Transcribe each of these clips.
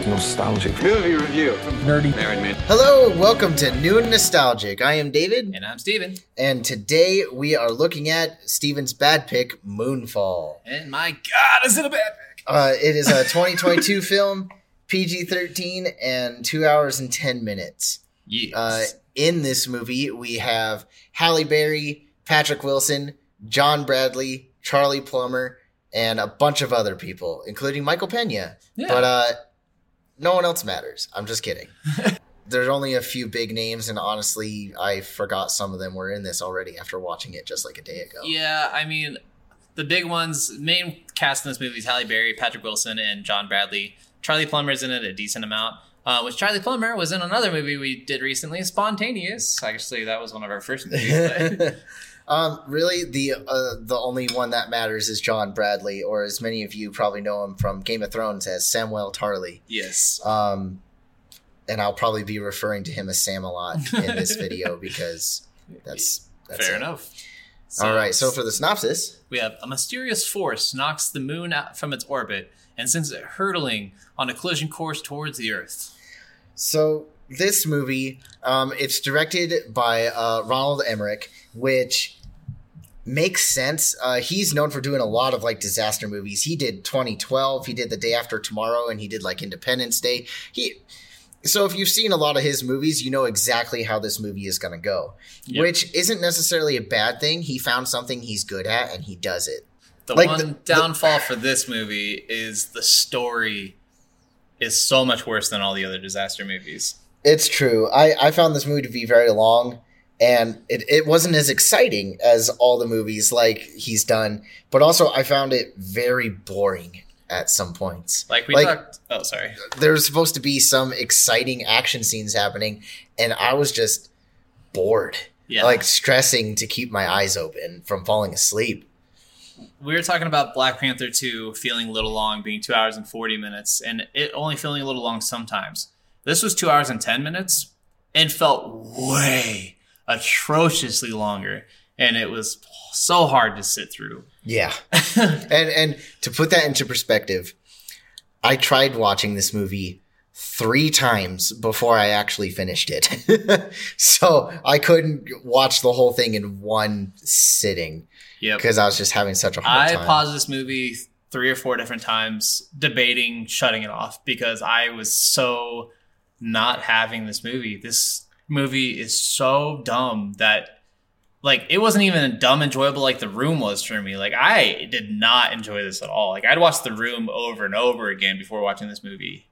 like nostalgic. Movie review. From Nerdy. Married man. Hello, welcome to New Nostalgic. I am David, And I'm Steven. and today we are looking at Steven's bad pick, Moonfall. And my God, is it a bad pick? Uh, it is a 2022 film, PG 13, and two hours and 10 minutes. Yes. Uh, in this movie, we have Halle Berry, Patrick Wilson, John Bradley, Charlie Plummer, and a bunch of other people, including Michael Pena. Yeah. But uh, no one else matters. I'm just kidding. There's only a few big names, and honestly, I forgot some of them were in this already after watching it just like a day ago. yeah, I mean, the big ones, main cast in this movie is Halle Berry, Patrick Wilson, and John Bradley. Charlie Plummer's in it a decent amount. Uh, which Charlie Plummer was in another movie we did recently, Spontaneous. Actually, that was one of our first movies. um, really, the uh, the only one that matters is John Bradley, or as many of you probably know him from Game of Thrones as Samwell Tarly. yes. Um, and I'll probably be referring to him as Sam a lot in this video because that's, that's Fair it. enough. All right, so for the synopsis, We have a mysterious force knocks the moon out from its orbit and sends it hurtling on a collision course towards the Earth. So this movie, um, it's directed by uh, Roland Emmerich, which makes sense. Uh, he's known for doing a lot of like disaster movies. He did 2012, he did The Day After Tomorrow, and he did like Independence Day. He so if you've seen a lot of his movies, you know exactly how this movie is going to go, Yep. which isn't necessarily a bad thing. He found something he's good at, and he does it. The Like one the- the- downfall for this movie is the story is so much worse than all the other disaster movies. It's true. I, I found this movie to be very long and it, it wasn't as exciting as all the movies like he's done, but also I found it very boring at some points. Like we Like- talked. Oh, sorry. There's supposed to be some exciting action scenes happening, and I was just bored. Yeah. Like stressing to keep my eyes open from falling asleep. we were talking about Black Panther 2 feeling a little long, being two hours and 40 minutes, and it only feeling a little long sometimes. This was two hours and 10 minutes and felt way atrociously longer. And it was so hard to sit through. Yeah. and and to put that into perspective, I tried watching this movie three times before I actually finished it. so I couldn't watch the whole thing in one sitting Yep. because I was just having such a hard I time. paused this movie three or four different times, debating shutting it off because I was so not having this movie. This movie is so dumb that like it wasn't even dumb enjoyable like the room was for me. Like I did not enjoy this at all. Like I'd watch the room over and over again before watching this movie.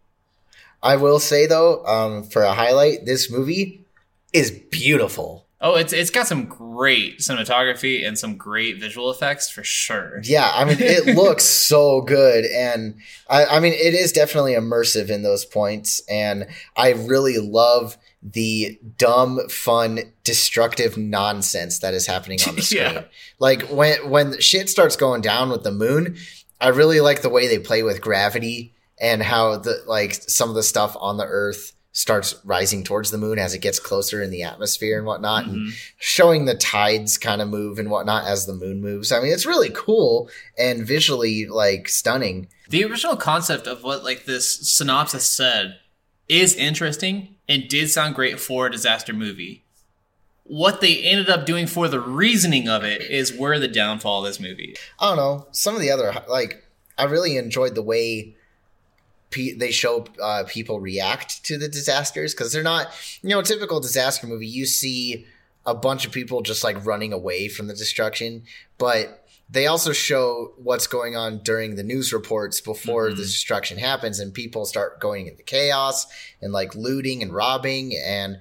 I will say though, um, for a highlight, this movie is beautiful. Oh, it's it's got some great cinematography and some great visual effects for sure. Yeah, I mean, it looks so good, and I, I mean, it is definitely immersive in those points, and I really love the dumb, fun, destructive nonsense that is happening on the screen. Yeah. Like when when shit starts going down with the moon, I really like the way they play with gravity and how the like some of the stuff on the Earth starts rising towards the moon as it gets closer in the atmosphere and whatnot, and Mhm. showing the tides kind of move and whatnot as the moon moves. I mean, it's really cool and visually like stunning. The original concept of what like this synopsis said is interesting and did sound great for a disaster movie. What they ended up doing for the reasoning of it is where the downfall of this movie. I don't know. Some of the other like I really enjoyed the way they show uh, people react to the disasters because they're not you know a typical disaster movie. You see a bunch of people just like running away from the destruction, but they also show what's going on during the news reports before Mhm. the destruction happens and people start going into chaos and like looting and robbing and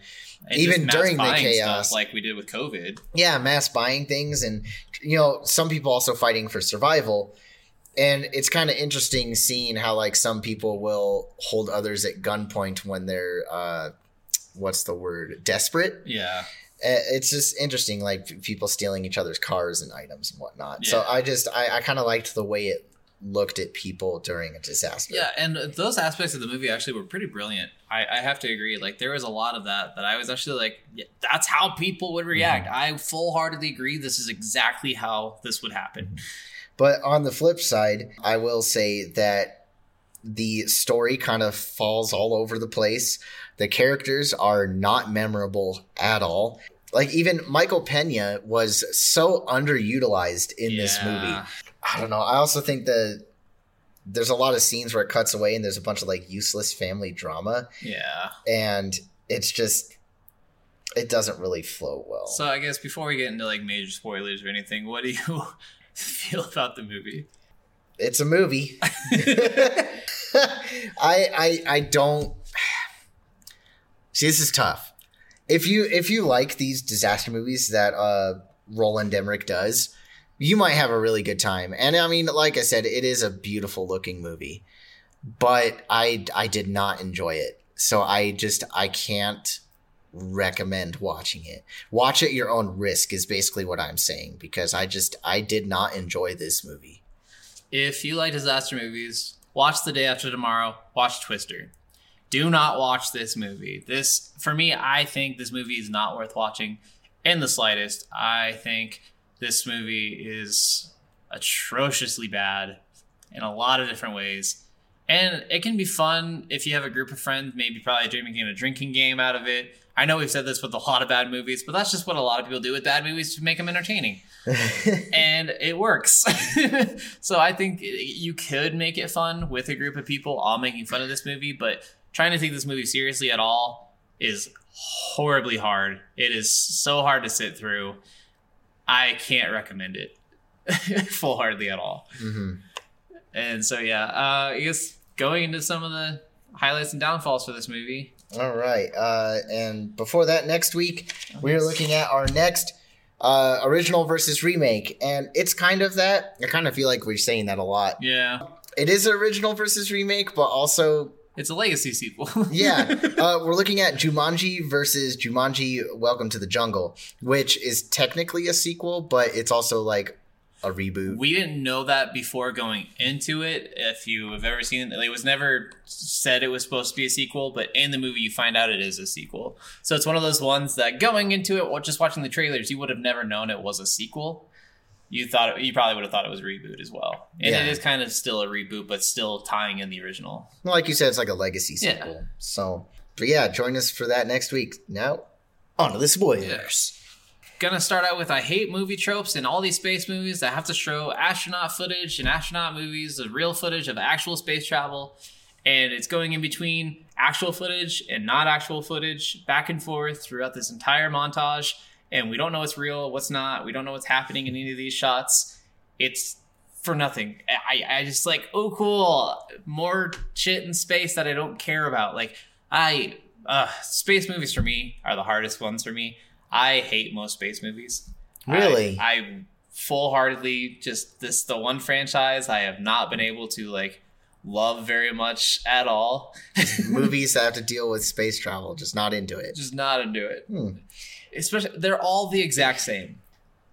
And Even during the chaos. like we did with COVID. yeah, mass buying things, and you know, some people also fighting for survival. And it's kind of interesting seeing how like some people will hold others at gunpoint when they're uh, what's the word desperate. Yeah. Uh, It's just interesting, like people stealing each other's cars and items and whatnot. So I just I, I kind of liked the way it looked at people during a disaster. Yeah, and those aspects of the movie actually were pretty brilliant. I, I have to agree. Like there was a lot of that that I was actually like, yeah, that's how people would react. I full heartedly agree. This is exactly how this would happen. But on the flip side, I will say that the story kind of falls all over the place. The characters are not memorable at all. Like even Michael Pena was so underutilized in this movie. I don't know. I also think that there's a lot of scenes where it cuts away and there's a bunch of like useless family drama Yeah. and it's just it doesn't really flow well. So I guess before we get into like major spoilers or anything, what do you feel about the movie? It's a movie. I I I don't see this is tough. If you if you like these disaster movies that uh Roland Emmerich does, you might have a really good time. And I mean, like I said, it is a beautiful looking movie. But I I did not enjoy it. So I just I can't recommend watching it. Watch at your own risk is basically what I'm saying because I just I did not enjoy this movie. If you like disaster movies, watch The Day After Tomorrow, watch Twister. Do not watch this movie. This, for me, I think this movie is not worth watching in the slightest. I think this movie is atrociously bad in a lot of different ways. And it can be fun if you have a group of friends, maybe probably drinking a drinking game out of it. I know we've said this with a lot of bad movies, but that's just what a lot of people do with bad movies to make them entertaining and it works. so I think you could make it fun with a group of people all making fun of this movie, but trying to take this movie seriously at all is horribly hard. It is so hard to sit through. I can't recommend it full heartedly at all. hmm And so yeah, uh, I guess going into some of the highlights and downfalls for this movie. All right. Uh, and before that, next week, we're looking at our next uh, original versus remake. And it's kind of that. I kind of feel like we're saying that a lot. Yeah, It is original versus remake, but also, it's a legacy sequel. yeah, uh, we're looking at Jumanji versus Jumanji Welcome to the Jungle, which is technically a sequel, but it's also like a reboot. We didn't know that before going into it. If you have ever seen it, it was never said it was supposed to be a sequel, but in the movie you find out it is a sequel. So it's one of those ones that going into it, or just watching the trailers, you would have never known it was a sequel. You thought it, you probably would have thought it was a reboot as well, and Yeah. it is kind of still a reboot, but still tying in the original. Well, like you said, it's like a legacy Yeah. sequel. So, but yeah, join us for that next week. Now, on to the spoilers. Gonna start out with I hate movie tropes in all these space movies that have to show astronaut footage and astronaut movies, the real footage of actual space travel, and it's going in between actual footage and not actual footage, back and forth throughout this entire montage, and we don't know what's real, what's not. We don't know what's happening in any of these shots. It's for nothing. I, I just like, oh, cool, more shit in space that I don't care about. Like, I, uh, space movies for me are the hardest ones for me. I hate most space movies. Really? I, I full heartedly just this the one franchise I have not been able to like love very much at all. Movies that have to deal with space travel, just not into it. just not into it. Hmm. Especially they're all the exact same.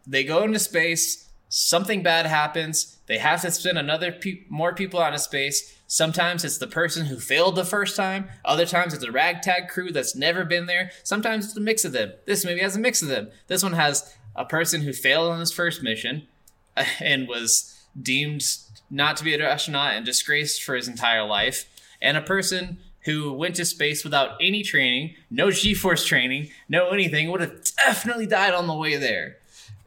They go into space, something bad happens, they have to send another pe- more people out of space. Sometimes it's the person who failed the first time. Other times it's a ragtag crew that's never been there. Sometimes it's a mix of them. This movie has a mix of them. This one has a person who failed on his first mission and was deemed not to be an astronaut and disgraced for his entire life, and a person who went to space without any training, no G force training, no anything, would have definitely died on the way there.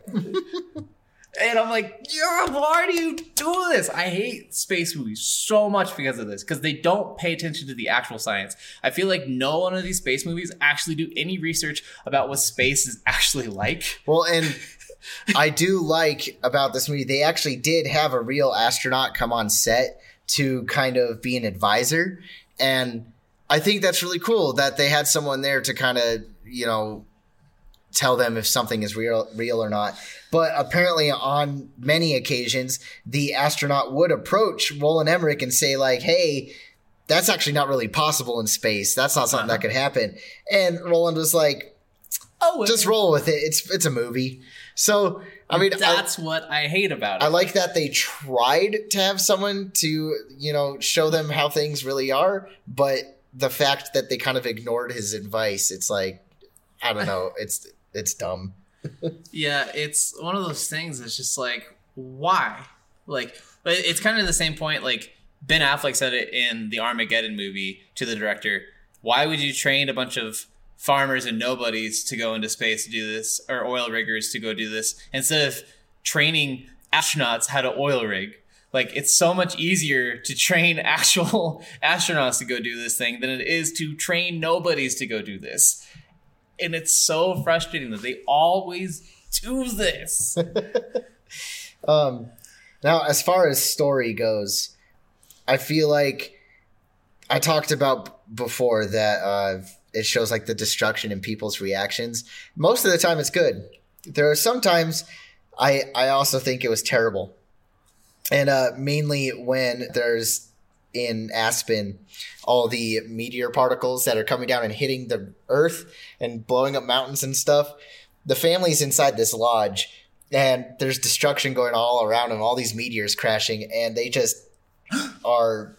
and I'm like, yeah, why do you do this? I hate space movies so much because of this, because they don't pay attention to the actual science. I feel like no one of these space movies actually do any research about what space is actually like. Well, and I do like about this movie, they actually did have a real astronaut come on set to kind of be an advisor. And I think that's really cool that they had someone there to kind of, you know, tell them if something is real real or not. But apparently on many occasions, the astronaut would approach Roland Emmerich and say, like, hey, that's actually not really possible in space. That's not something that uh-huh. could happen. And Roland was like, Oh, just roll with it. It's it's a movie. So I mean, I, that's what I hate about it. I like that they tried to have someone to you know show them how things really are, but the fact that they kind of ignored his advice, it's like I don't know, it's it's dumb. Yeah, it's one of those things that's just like, why? Like, it's kind of the same point. Like, Ben Affleck said it in the Armageddon movie to the director. Why would you train a bunch of farmers and nobodies to go into space to do this, or oil riggers to go do this, instead of training astronauts how to oil rig? Like it's so much easier to train actual astronauts to go do this thing than it is to train nobodies to go do this. And it's so frustrating that they always do this. um, now, as far as story goes, I feel like I talked about before that uh, it shows like the destruction in people's reactions. Most of the time, it's good. There are sometimes I I also think it was terrible, and uh, mainly when there's in Aspen all the meteor particles that are coming down and hitting the Earth and blowing up mountains and stuff. The family's inside this lodge, and there's destruction going all around, and all these meteors crashing, and they just are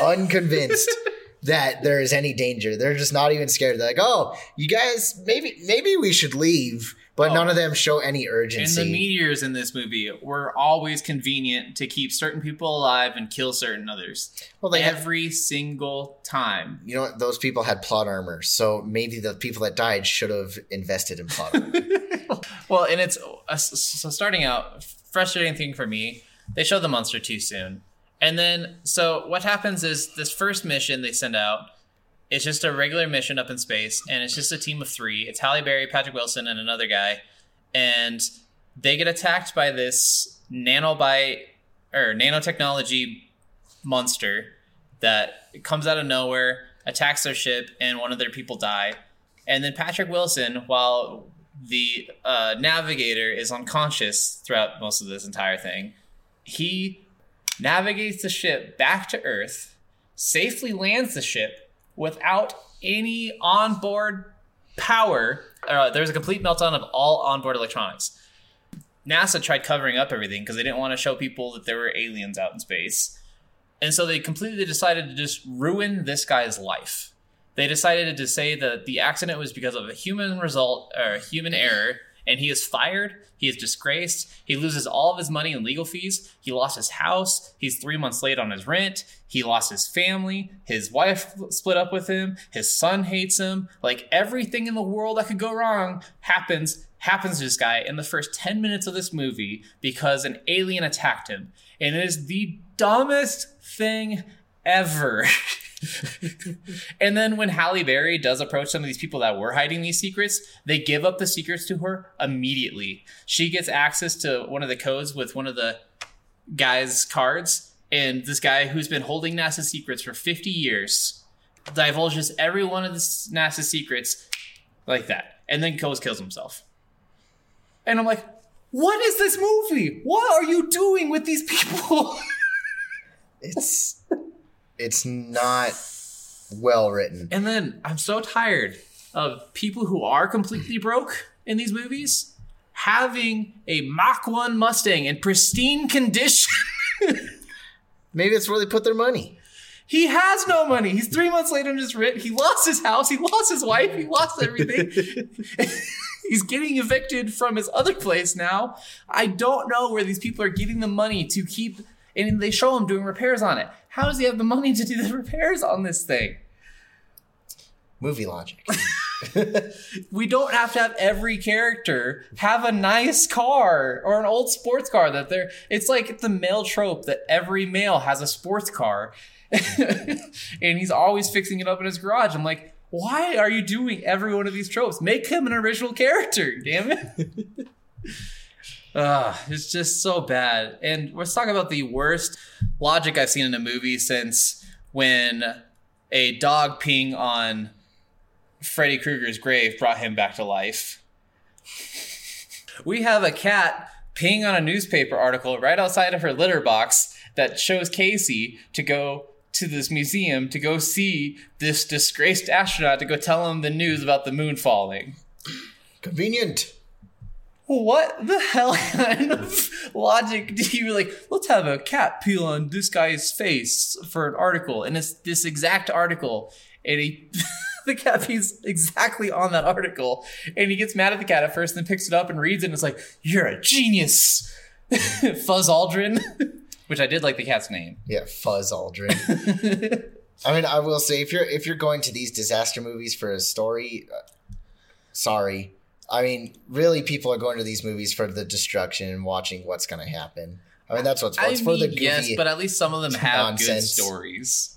unconvinced that there is any danger. They're just not even scared. They're like, "Oh, you guys, maybe maybe we should leave." But oh. none of them show any urgency. And the meteors in this movie were always convenient to keep certain people alive and kill certain others. Well, they every had, single time. You know what? Those people had plot armor, so maybe the people that died should have invested in plot armor. well, and it's uh, so starting out frustrating thing for me. They show the monster too soon and then, so what happens is this first mission they send out is just a regular mission up in space, and it's just a team of three. It's Halle Berry, Patrick Wilson, and another guy, and they get attacked by this nanobite or nanotechnology monster that comes out of nowhere, attacks their ship, and one of their people die. And then Patrick Wilson, while the uh, navigator is unconscious throughout most of this entire thing, he navigates the ship back to Earth, safely lands the ship without any onboard power. Uh, was a complete meltdown of all onboard electronics. NASA tried covering up everything because they didn't want to show people that there were aliens out in space. And so they completely decided to just ruin this guy's life. They decided to say that the accident was because of a human result or human error and he is fired. He is disgraced. He loses all of his money in legal fees. He lost his house. He's three months late on his rent. He lost his family. His wife split up with him. His son hates him. Like everything in the world that could go wrong happens happens to this guy in the first 10 minutes of this movie because an alien attacked him. And it is the dumbest thing ever. and then when Halle Berry does approach some of these people that were hiding these secrets, they give up the secrets to her immediately. She gets access to one of the codes with one of the guy's cards, and this guy who's been holding NASA secrets for 50 years divulges every one of the NASA secrets like that, and then goes kills himself. And I'm like, what is this movie? What are you doing with these people? it's it's not well written. And then I'm so tired of people who are completely broke in these movies having a Mach 1 Mustang in pristine condition. Maybe that's where they put their money. He has no money. He's three months late on his rent. He lost his house. He lost his wife. He lost everything. He's getting evicted from his other place now. I don't know where these people are getting the money to keep, and they show him doing repairs on it. How does he have the money to do the repairs on this thing? Movie logic. we don't have to have every character have a nice car or an old sports car that they're it's like the male trope that every male has a sports car and he's always fixing it up in his garage i'm like why are you doing every one of these tropes make him an original character damn it uh, it's just so bad. And let's talk about the worst logic I've seen in a movie since when a dog peeing on Freddy Krueger's grave brought him back to life. we have a cat peeing on a newspaper article right outside of her litter box that shows Casey to go to this museum to go see this disgraced astronaut to go tell him the news about the moon falling. Convenient what the hell kind of logic do you like? Let's have a cat peel on this guy's face for an article, and it's this exact article, and he. the cat pees exactly on that article, and he gets mad at the cat at first, and then picks it up and reads it, and it's like, "You're a genius, Fuzz Aldrin." which I did like the cat's name. Yeah, Fuzz Aldrin. I mean, I will say if you're if you're going to these disaster movies for a story, uh, sorry. I mean, really, people are going to these movies for the destruction and watching what's going to happen. I mean, that's what's I it's for the mean, goofy. yes, but at least some of them have good nonsense. stories.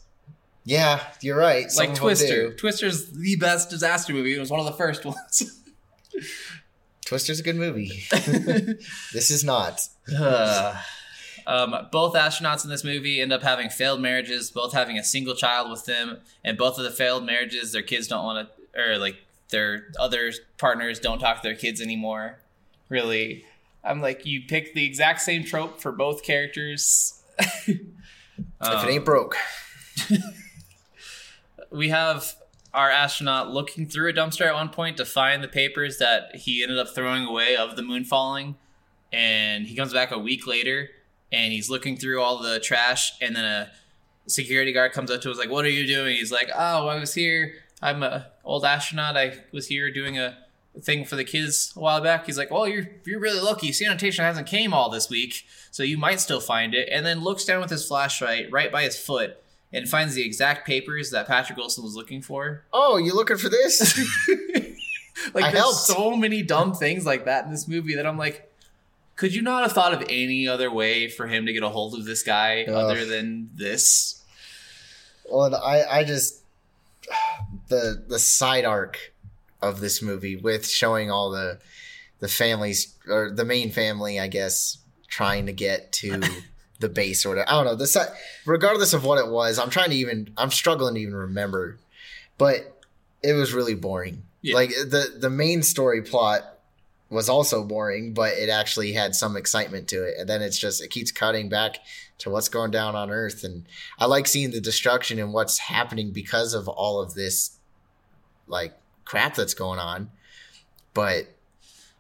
yeah, you're right. Some like Twister. Twister's the best disaster movie. It was one of the first ones. Twister's a good movie. this is not. Uh, um, both astronauts in this movie end up having failed marriages, both having a single child with them, and both of the failed marriages, their kids don't want to, or like their other partners don't talk to their kids anymore. Really, I'm like, you pick the exact same trope for both characters. if Um, it ain't broke. we have our astronaut looking through a dumpster at one point to find the papers that he ended up throwing away of the moon falling and he comes back a week later and he's looking through all the trash and then a security guard comes up to him is like what are you doing he's like oh i was here i'm a old astronaut i was here doing a thing for the kids a while back he's like well you're you're really lucky sanitation hasn't came all this week so you might still find it and then looks down with his flashlight right by his foot and finds the exact papers that Patrick Wilson was looking for. Oh, you looking for this? like I there's helped. so many dumb things like that in this movie that I'm like, could you not have thought of any other way for him to get a hold of this guy Ugh. other than this? well, I, I just the the side arc of this movie with showing all the the families or the main family, I guess, trying to get to the base or whatever. I don't know. The side, regardless of what it was, I'm trying to even. I'm struggling to even remember, but it was really boring. Yeah. Like the the main story plot was also boring, but it actually had some excitement to it. And then it's just it keeps cutting back to what's going down on Earth, and I like seeing the destruction and what's happening because of all of this, like crap that's going on. But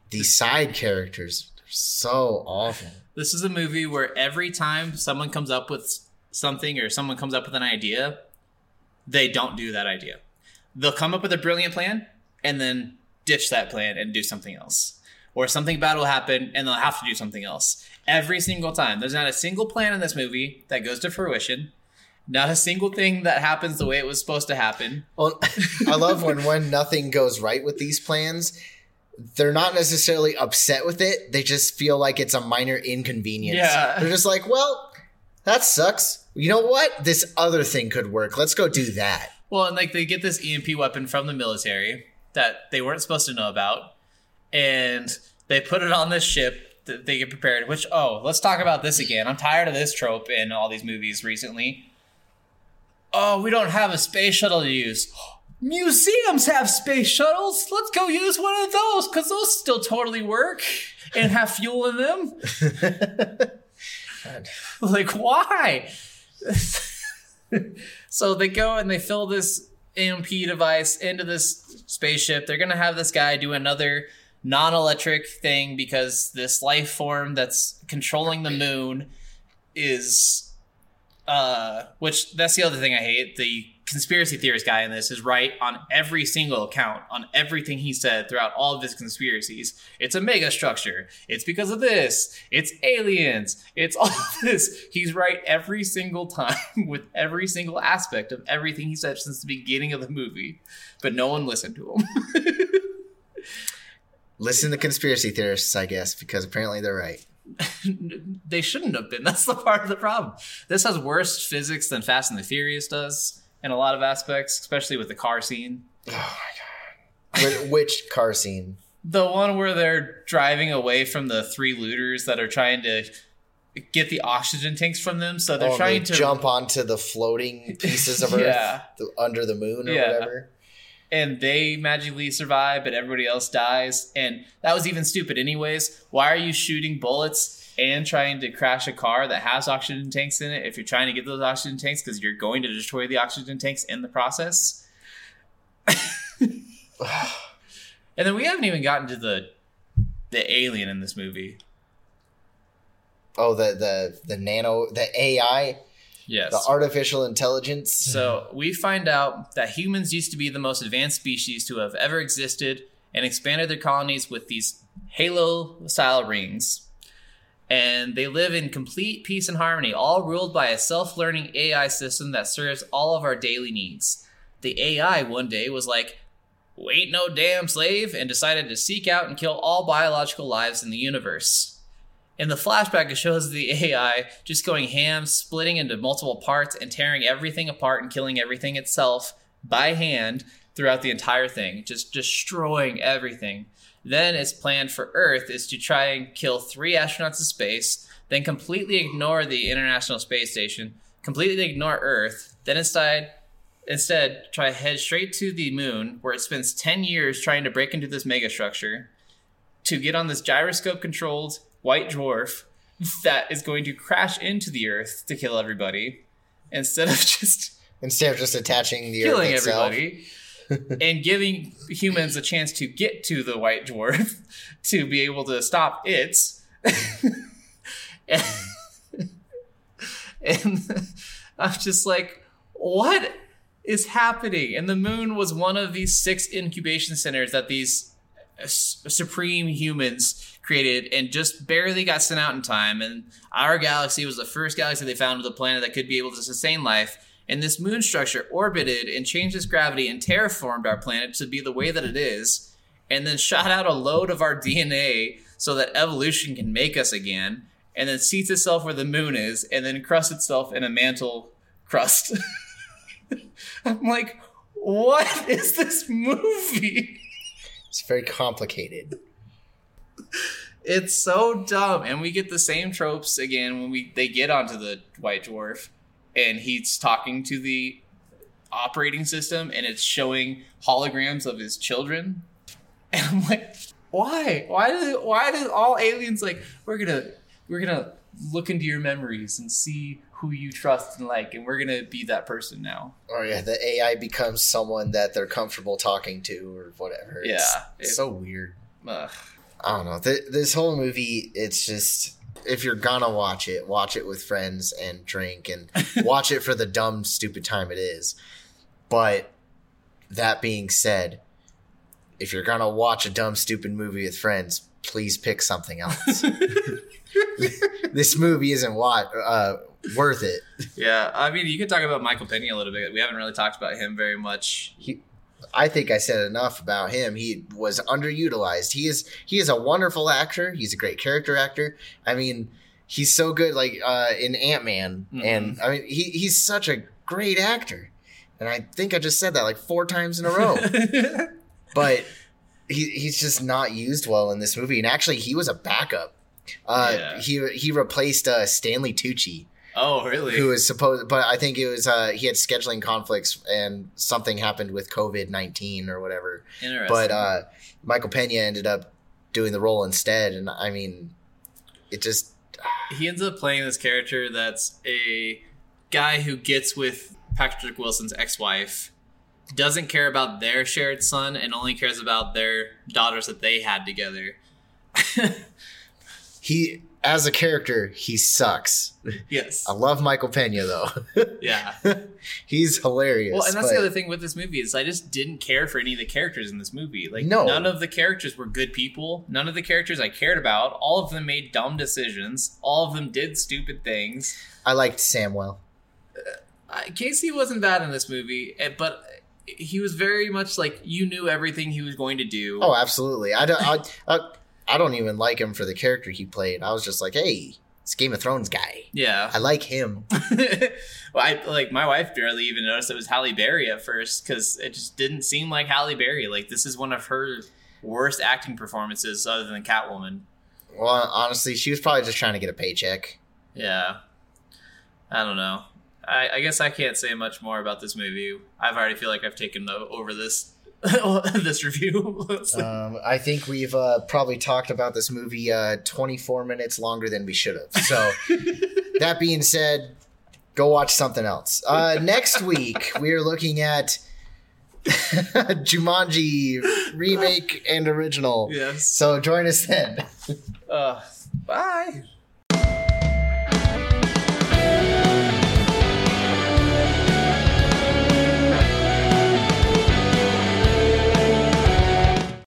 these side characters are so awful. This is a movie where every time someone comes up with something or someone comes up with an idea, they don't do that idea. They'll come up with a brilliant plan and then ditch that plan and do something else. Or something bad will happen and they'll have to do something else. Every single time. There's not a single plan in this movie that goes to fruition. Not a single thing that happens the way it was supposed to happen. Well, I love when when nothing goes right with these plans. They're not necessarily upset with it. They just feel like it's a minor inconvenience. Yeah. They're just like, well, that sucks. You know what? This other thing could work. Let's go do that. Well, and like they get this EMP weapon from the military that they weren't supposed to know about, and they put it on this ship that they get prepared. Which oh, let's talk about this again. I'm tired of this trope in all these movies recently. Oh, we don't have a space shuttle to use. Museums have space shuttles. Let's go use one of those because those still totally work and have fuel in them. like why so they go and they fill this amp device into this spaceship they're gonna have this guy do another non-electric thing because this life form that's controlling the moon is uh which that's the other thing i hate. The conspiracy theorist guy in this is right on every single account on everything he said throughout all of his conspiracies. It's a mega structure. It's because of this. It's aliens. It's all this. He's right every single time with every single aspect of everything he said since the beginning of the movie but no one listened to him. Listen to conspiracy theorists, I guess, because apparently they're right. they shouldn't have been that's the part of the problem this has worse physics than fast and the furious does in a lot of aspects especially with the car scene Oh my god! which car scene? The one where they're driving away from the three looters that are trying to get the oxygen tanks from them. So they're Oh, trying they to jump onto the floating pieces of Earth Yeah. under the moon or Yeah. whatever. And they magically survive, but everybody else dies. And that was even stupid, anyways. Why are you shooting bullets and trying to crash a car that has oxygen tanks in it if you're trying to get those oxygen tanks because you're going to destroy the oxygen tanks in the process? and then we haven't even gotten to the the alien in this movie. Oh, the the the nano, the AI, Yes. the artificial intelligence. So we find out that humans used to be the most advanced species to have ever existed and expanded their colonies with these halo style rings. and they live in complete peace and harmony, all ruled by a self learning AI system that serves all of our daily needs. The AI one day was like, Wait no damn slave, and decided to seek out and kill all biological lives in the universe. In the flashback, it shows the AI just going ham, splitting into multiple parts and tearing everything apart and killing everything itself by hand throughout the entire thing, just destroying everything. Then its plan for Earth is to try and kill three astronauts in space, then completely ignore the International Space Station, completely ignore Earth, then instead instead try to head straight to the moon, where it spends 10 years trying to break into this megastructure to get on this gyroscope controlled white dwarf that is going to crash into the Earth to kill everybody instead of just Instead of just attaching the killing Earth itself. everybody and giving humans a chance to get to the white dwarf to be able to stop it. and, and I'm just like, what is happening? And the moon was one of these six incubation centers that these supreme humans created and just barely got sent out in time. And our galaxy was the first galaxy they found with a planet that could be able to sustain life. And this moon structure orbited and changed its gravity and terraformed our planet to be the way that it is, and then shot out a load of our DNA so that evolution can make us again, and then seats itself where the moon is, and then crusts itself in a mantle crust. I'm like, what is this movie? It's very complicated. It's so dumb, and we get the same tropes again when we they get onto the White Dwarf, and he's talking to the operating system, and it's showing holograms of his children, and I'm like, why? Why do why do all aliens like we're gonna we're gonna look into your memories and see who you trust and like, and we're gonna be that person now. Or yeah, the AI becomes someone that they're comfortable talking to or whatever. It's, Yeah, it's it- so weird. Ugh. I don't know. Th- this whole movie, it's just if you're gonna watch it, watch it with friends and drink and watch it for the dumb, stupid time it is. But that being said, if you're gonna watch a dumb, stupid movie with friends, please pick something else. this movie isn't what uh, worth it. Yeah, I mean, you could talk about Michael Pena a little bit. We haven't really talked about him very much. He, I think I said enough about him. He was underutilized. He is he is a wonderful actor. He's a great character actor. I mean, he's so good like uh, in Ant Man, Mhm. and I mean he he's such a great actor. And I think I just said that like four times in a row. but he he's just not used well in this movie. And actually, he was a backup. Uh, Yeah. He he replaced uh, Stanley Tucci oh, really? who was supposed but i think it was uh he had scheduling conflicts and something happened with covid-19 or whatever Interesting. but uh michael pena ended up doing the role instead and i mean it just he ends up playing this character that's a guy who gets with Patrick Wilson's ex-wife, doesn't care about their shared son, and only cares about their daughters that they had together. he as a character he sucks yes. i love michael pena though Yeah. he's hilarious Well, and that's but- the other thing with this movie is I just didn't care for any of the characters in this movie. Like No. none of the characters were good people. None of the characters I cared about. All of them made dumb decisions. All of them did stupid things. i liked samwell Uh, Casey wasn't bad in this movie, eh, but he was very much like you knew everything he was going to do. oh absolutely i don't I, I, I don't even like him for the character he played i was just like hey it's game of thrones guy yeah. i like him well, I like my wife barely even noticed it was Halle Berry at first because it just didn't seem like Halle Berry. Like this is one of her worst acting performances other than Catwoman. well honestly she was probably just trying to get a paycheck Yeah. I don't know. I, I guess I can't say much more about this movie. I've already feel like I've taken the, over this this review. Um, I think we've uh, probably talked about this movie uh, 24 minutes longer than we should have. So, that being said, go watch something else. Uh, next week, we are looking at Jumanji remake and original. yes. So, join us then. Uh, bye.